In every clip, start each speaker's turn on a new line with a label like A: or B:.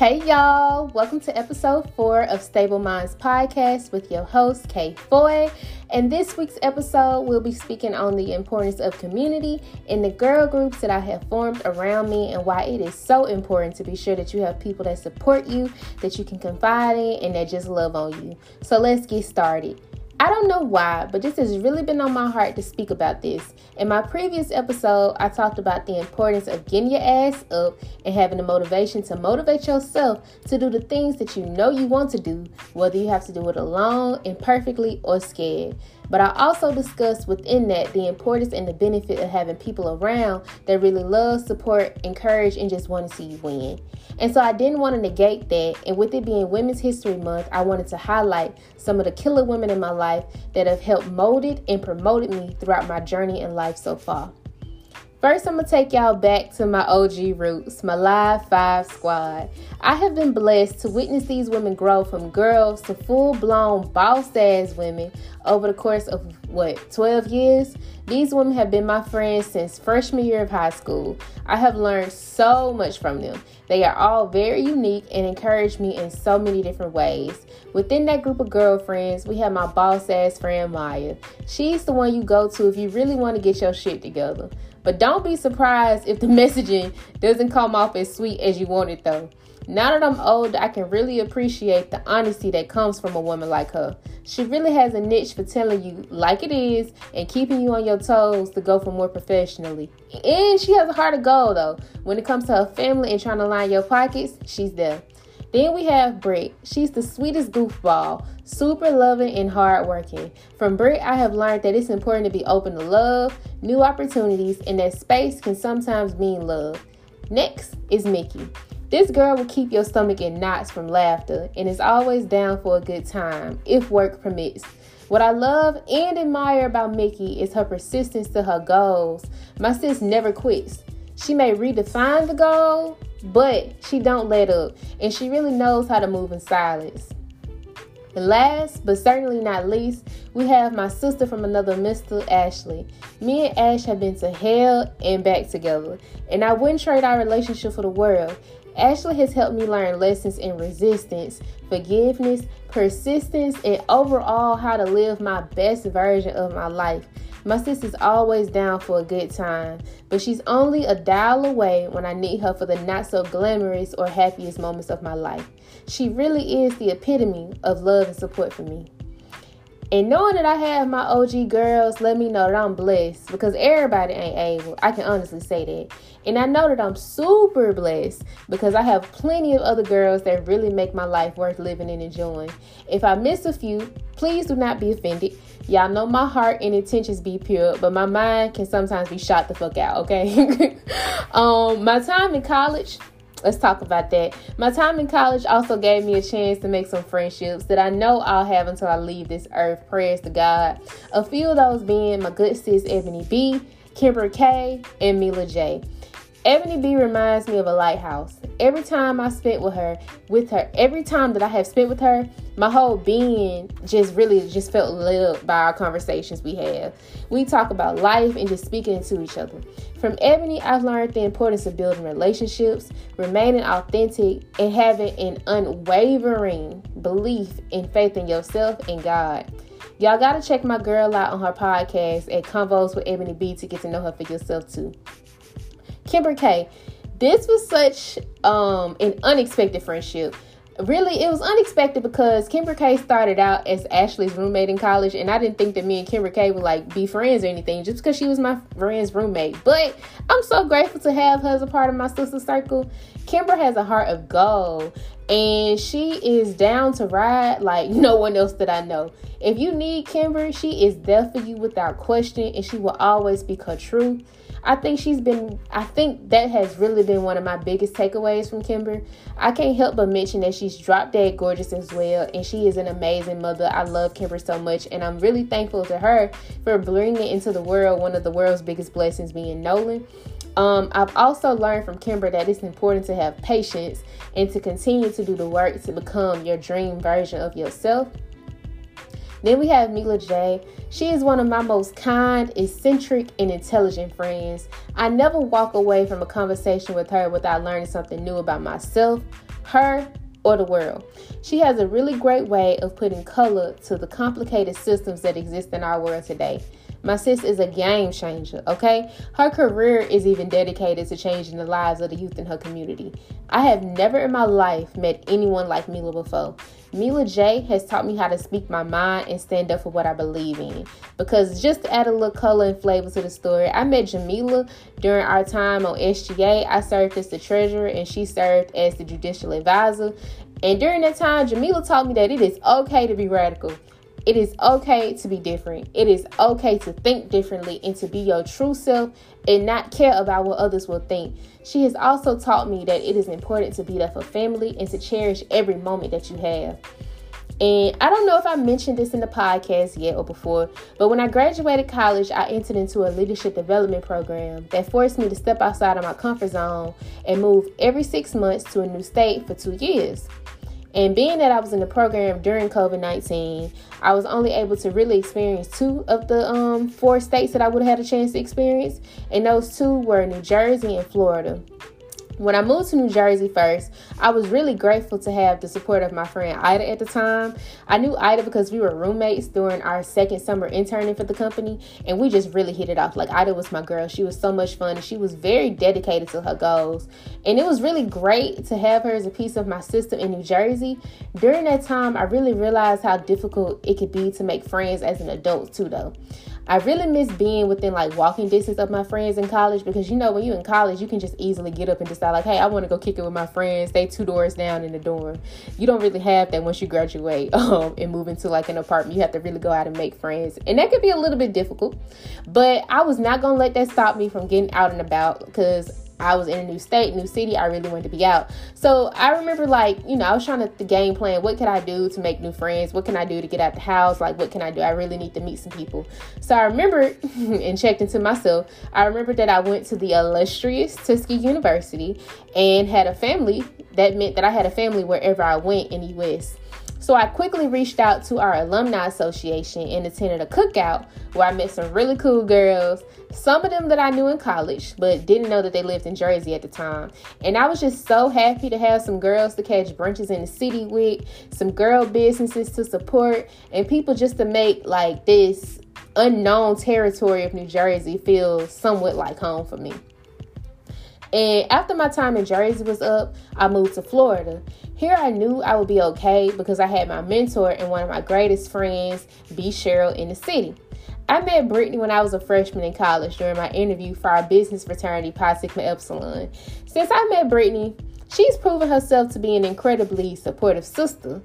A: Hey y'all, welcome to episode four of Stable Minds Podcast with your host, Kay Foy. And this week's episode, we'll be speaking on the importance of community and the girl groups that I have formed around me and why it is so important to be sure that you have people that support you, that you can confide in, and that just love on you. So let's get started. I don't know why, but this has really been on my heart to speak about this. In my previous episode, I talked about the importance of getting your ass up and having the motivation to motivate yourself to do the things that you know you want to do, whether you have to do it alone, imperfectly, or scared. But I also discussed within that the importance and the benefit of having people around that really love, support, encourage, and just want to see you win. And so I didn't want to negate that. And with it being Women's History Month, I wanted to highlight some of the killer women in my life that have helped molded and promoted me throughout my journey in life so far. First, I'm gonna take y'all back to my OG roots, my Live 5 squad. I have been blessed to witness these women grow from girls to full blown boss ass women over the course of what, 12 years? These women have been my friends since freshman year of high school. I have learned so much from them. They are all very unique and encourage me in so many different ways. Within that group of girlfriends, we have my boss ass friend Maya. She's the one you go to if you really want to get your shit together. But don't be surprised if the messaging doesn't come off as sweet as you want it though. Now that I'm old, I can really appreciate the honesty that comes from a woman like her. She really has a niche for telling you like it is and keeping you on your toes to go for more professionally. And she has a heart of gold though. When it comes to her family and trying to line your pockets, she's there. Then we have Britt. She's the sweetest goofball, super loving and hardworking. From Britt, I have learned that it's important to be open to love, new opportunities, and that space can sometimes mean love. Next is Mickey. This girl will keep your stomach in knots from laughter and is always down for a good time, if work permits. What I love and admire about Mickey is her persistence to her goals. My sis never quits. She may redefine the goal, but she don't let up and she really knows how to move in silence. And last but certainly not least, we have my sister from another Mr. Ashley. Me and Ash have been to hell and back together, and I wouldn't trade our relationship for the world. Ashley has helped me learn lessons in resistance, forgiveness, persistence, and overall how to live my best version of my life. My sister's always down for a good time, but she's only a dial away when I need her for the not so glamorous or happiest moments of my life. She really is the epitome of love and support for me. And knowing that I have my OG girls, let me know that I'm blessed because everybody ain't able. I can honestly say that. And I know that I'm super blessed because I have plenty of other girls that really make my life worth living and enjoying. If I miss a few, please do not be offended. Y'all know my heart and intentions be pure, but my mind can sometimes be shot the fuck out, okay? um, my time in college, let's talk about that. My time in college also gave me a chance to make some friendships that I know I'll have until I leave this earth. Prayers to God. A few of those being my good sis Ebony B, Kimber K, and Mila J. Ebony B reminds me of a lighthouse. Every time I spent with her, with her, every time that I have spent with her, my whole being just really just felt lit by our conversations we have. We talk about life and just speaking to each other. From Ebony, I've learned the importance of building relationships, remaining authentic, and having an unwavering belief and faith in yourself and God. Y'all gotta check my girl out on her podcast at Convos with Ebony B to get to know her for yourself too. Kimber K. This was such um, an unexpected friendship. Really, it was unexpected because Kimber K started out as Ashley's roommate in college, and I didn't think that me and Kimber K would like be friends or anything just because she was my friend's roommate. But I'm so grateful to have her as a part of my sister circle. Kimber has a heart of gold, and she is down to ride like no one else that I know. If you need Kimber, she is there for you without question, and she will always be her truth. I think she's been, I think that has really been one of my biggest takeaways from Kimber. I can't help but mention that she's drop dead gorgeous as well, and she is an amazing mother. I love Kimber so much, and I'm really thankful to her for bringing into the world one of the world's biggest blessings being Nolan. Um, I've also learned from Kimber that it's important to have patience and to continue to do the work to become your dream version of yourself. Then we have Mila J. She is one of my most kind, eccentric, and intelligent friends. I never walk away from a conversation with her without learning something new about myself, her or the world. She has a really great way of putting color to the complicated systems that exist in our world today. My sis is a game changer, okay? Her career is even dedicated to changing the lives of the youth in her community. I have never in my life met anyone like Mila before. Mila J has taught me how to speak my mind and stand up for what I believe in. Because just to add a little color and flavor to the story, I met Jamila during our time on SGA. I served as the treasurer and she served as the judicial advisor. And during that time, Jamila taught me that it is okay to be radical. It is okay to be different. It is okay to think differently and to be your true self and not care about what others will think. She has also taught me that it is important to be there for family and to cherish every moment that you have. And I don't know if I mentioned this in the podcast yet or before, but when I graduated college, I entered into a leadership development program that forced me to step outside of my comfort zone and move every six months to a new state for two years. And being that I was in the program during COVID 19, I was only able to really experience two of the um, four states that I would have had a chance to experience. And those two were New Jersey and Florida. When I moved to New Jersey first, I was really grateful to have the support of my friend Ida at the time. I knew Ida because we were roommates during our second summer interning for the company, and we just really hit it off. Like, Ida was my girl. She was so much fun, and she was very dedicated to her goals. And it was really great to have her as a piece of my system in New Jersey. During that time, I really realized how difficult it could be to make friends as an adult, too, though. I really miss being within like walking distance of my friends in college because you know when you're in college you can just easily get up and decide like hey I want to go kick it with my friends. They two doors down in the dorm. You don't really have that once you graduate um, and move into like an apartment. You have to really go out and make friends. And that could be a little bit difficult but I was not gonna let that stop me from getting out and about because I was in a new state, new city. I really wanted to be out. So I remember, like, you know, I was trying to the game plan. What can I do to make new friends? What can I do to get out the house? Like, what can I do? I really need to meet some people. So I remember and checked into myself. I remember that I went to the illustrious Tuskegee University and had a family. That meant that I had a family wherever I went in the US. So I quickly reached out to our alumni association and attended a cookout where I met some really cool girls, some of them that I knew in college, but didn't know that they lived in Jersey at the time. And I was just so happy to have some girls to catch brunches in the city with, some girl businesses to support, and people just to make like this unknown territory of New Jersey feel somewhat like home for me. And after my time in Jersey was up, I moved to Florida. Here I knew I would be okay because I had my mentor and one of my greatest friends, B. Cheryl, in the city. I met Brittany when I was a freshman in college during my interview for our business fraternity, Pi Sigma Epsilon. Since I met Brittany, she's proven herself to be an incredibly supportive sister,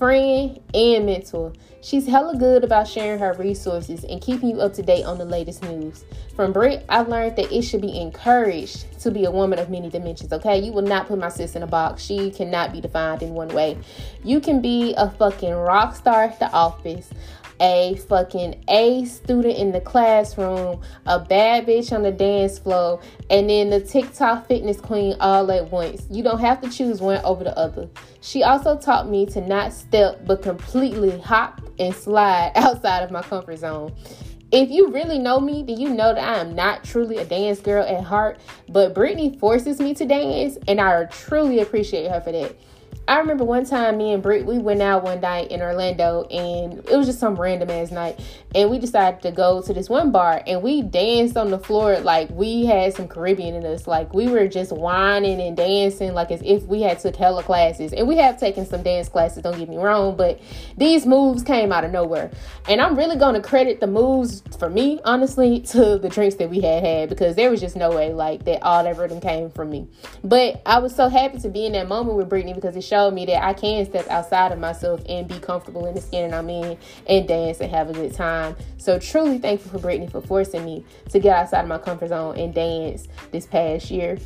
A: friend, and mentor. She's hella good about sharing her resources and keeping you up to date on the latest news. From Brit, I've learned that it should be encouraged to be a woman of many dimensions, okay? You will not put my sis in a box. She cannot be defined in one way. You can be a fucking rock star at the office, a fucking A student in the classroom, a bad bitch on the dance floor, and then the TikTok fitness queen all at once. You don't have to choose one over the other. She also taught me to not step but completely hop and slide outside of my comfort zone. If you really know me, then you know that I am not truly a dance girl at heart, but Brittany forces me to dance, and I truly appreciate her for that. I remember one time me and Britt, we went out one night in Orlando and it was just some random ass night. And we decided to go to this one bar and we danced on the floor like we had some Caribbean in us. Like we were just whining and dancing like as if we had took hella classes. And we have taken some dance classes, don't get me wrong, but these moves came out of nowhere. And I'm really gonna credit the moves for me, honestly, to the drinks that we had had because there was just no way like that all that rhythm came from me. But I was so happy to be in that moment with Brittany because it showed showed me that I can step outside of myself and be comfortable in the skin that I'm in and dance and have a good time. So truly thankful for Brittany for forcing me to get outside of my comfort zone and dance this past year.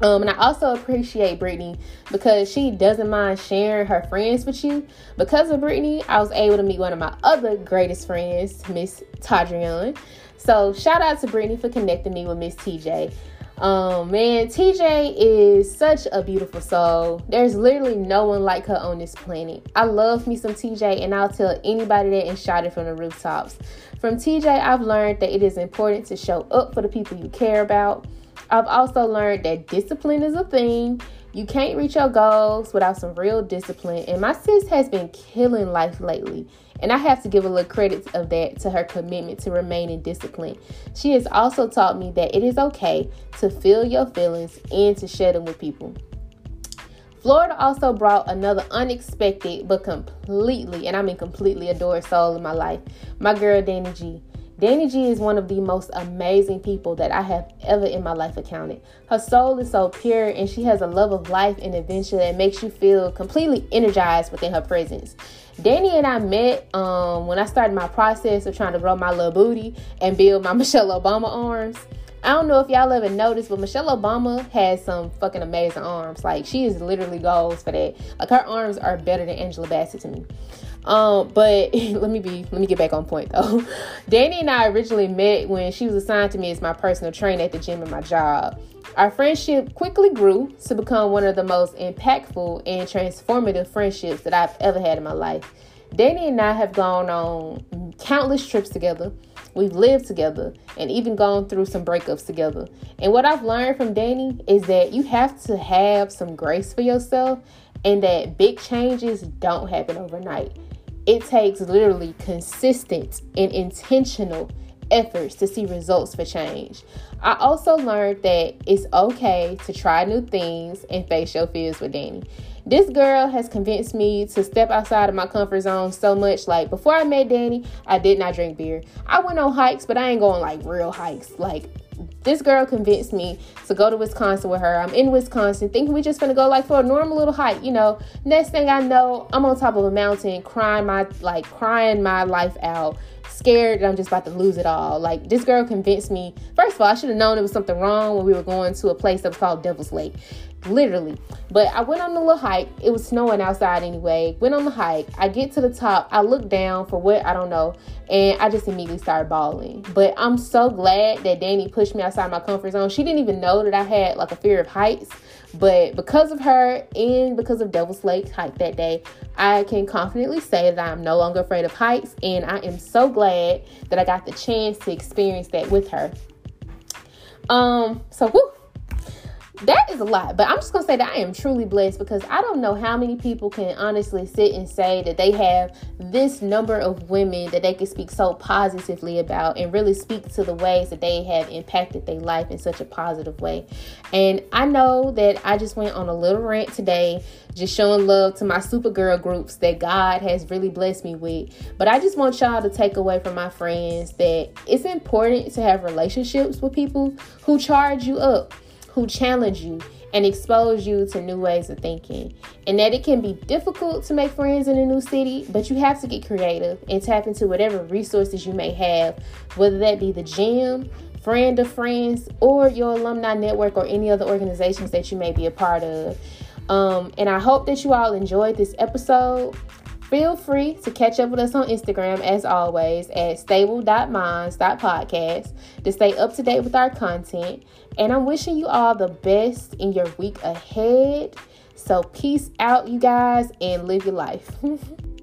A: Um, and I also appreciate Brittany because she doesn't mind sharing her friends with you. Because of Brittany, I was able to meet one of my other greatest friends, Miss Tadrian. So shout out to Brittany for connecting me with Miss TJ. Um, man, TJ is such a beautiful soul. There's literally no one like her on this planet. I love me some TJ, and I'll tell anybody that and shout it from the rooftops. From TJ, I've learned that it is important to show up for the people you care about. I've also learned that discipline is a thing. You can't reach your goals without some real discipline. And my sis has been killing life lately. And I have to give a little credit of that to her commitment to remaining disciplined. She has also taught me that it is okay to feel your feelings and to share them with people. Florida also brought another unexpected but completely, and I mean completely adored soul in my life. My girl Danny G. Danny G is one of the most amazing people that I have ever in my life accounted. Her soul is so pure and she has a love of life and adventure that makes you feel completely energized within her presence. Danny and I met um, when I started my process of trying to grow my little booty and build my Michelle Obama arms. I don't know if y'all ever noticed, but Michelle Obama has some fucking amazing arms. Like she is literally goals for that. Like her arms are better than Angela Bassett to me. Um, but let me be let me get back on point though. Danny and I originally met when she was assigned to me as my personal trainer at the gym at my job. Our friendship quickly grew to become one of the most impactful and transformative friendships that I've ever had in my life. Danny and I have gone on countless trips together We've lived together and even gone through some breakups together. And what I've learned from Danny is that you have to have some grace for yourself and that big changes don't happen overnight. It takes literally consistent and intentional efforts to see results for change. I also learned that it's okay to try new things and face your fears with Danny. This girl has convinced me to step outside of my comfort zone so much. Like before I met Danny, I did not drink beer. I went on hikes, but I ain't going like real hikes. Like this girl convinced me to go to Wisconsin with her. I'm in Wisconsin, thinking we're just gonna go like for a normal little hike, you know. Next thing I know, I'm on top of a mountain crying my like crying my life out, scared that I'm just about to lose it all. Like this girl convinced me. First of all, I should have known there was something wrong when we were going to a place that was called Devil's Lake literally. But I went on the little hike. It was snowing outside anyway. Went on the hike. I get to the top. I look down for what I don't know, and I just immediately started bawling. But I'm so glad that Danny pushed me outside my comfort zone. She didn't even know that I had like a fear of heights, but because of her and because of Devil's Lake hike that day, I can confidently say that I'm no longer afraid of heights, and I am so glad that I got the chance to experience that with her. Um, so whoo, that is a lot but i'm just gonna say that i am truly blessed because i don't know how many people can honestly sit and say that they have this number of women that they can speak so positively about and really speak to the ways that they have impacted their life in such a positive way. And i know that i just went on a little rant today just showing love to my supergirl groups that god has really blessed me with. But i just want y'all to take away from my friends that it's important to have relationships with people who charge you up who challenge you and expose you to new ways of thinking. And that it can be difficult to make friends in a new city, but you have to get creative and tap into whatever resources you may have, whether that be the gym, friend of friends, or your alumni network or any other organizations that you may be a part of. Um, and I hope that you all enjoyed this episode. Feel free to catch up with us on Instagram as always at stable.minds.podcast to stay up to date with our content. And I'm wishing you all the best in your week ahead. So, peace out, you guys, and live your life.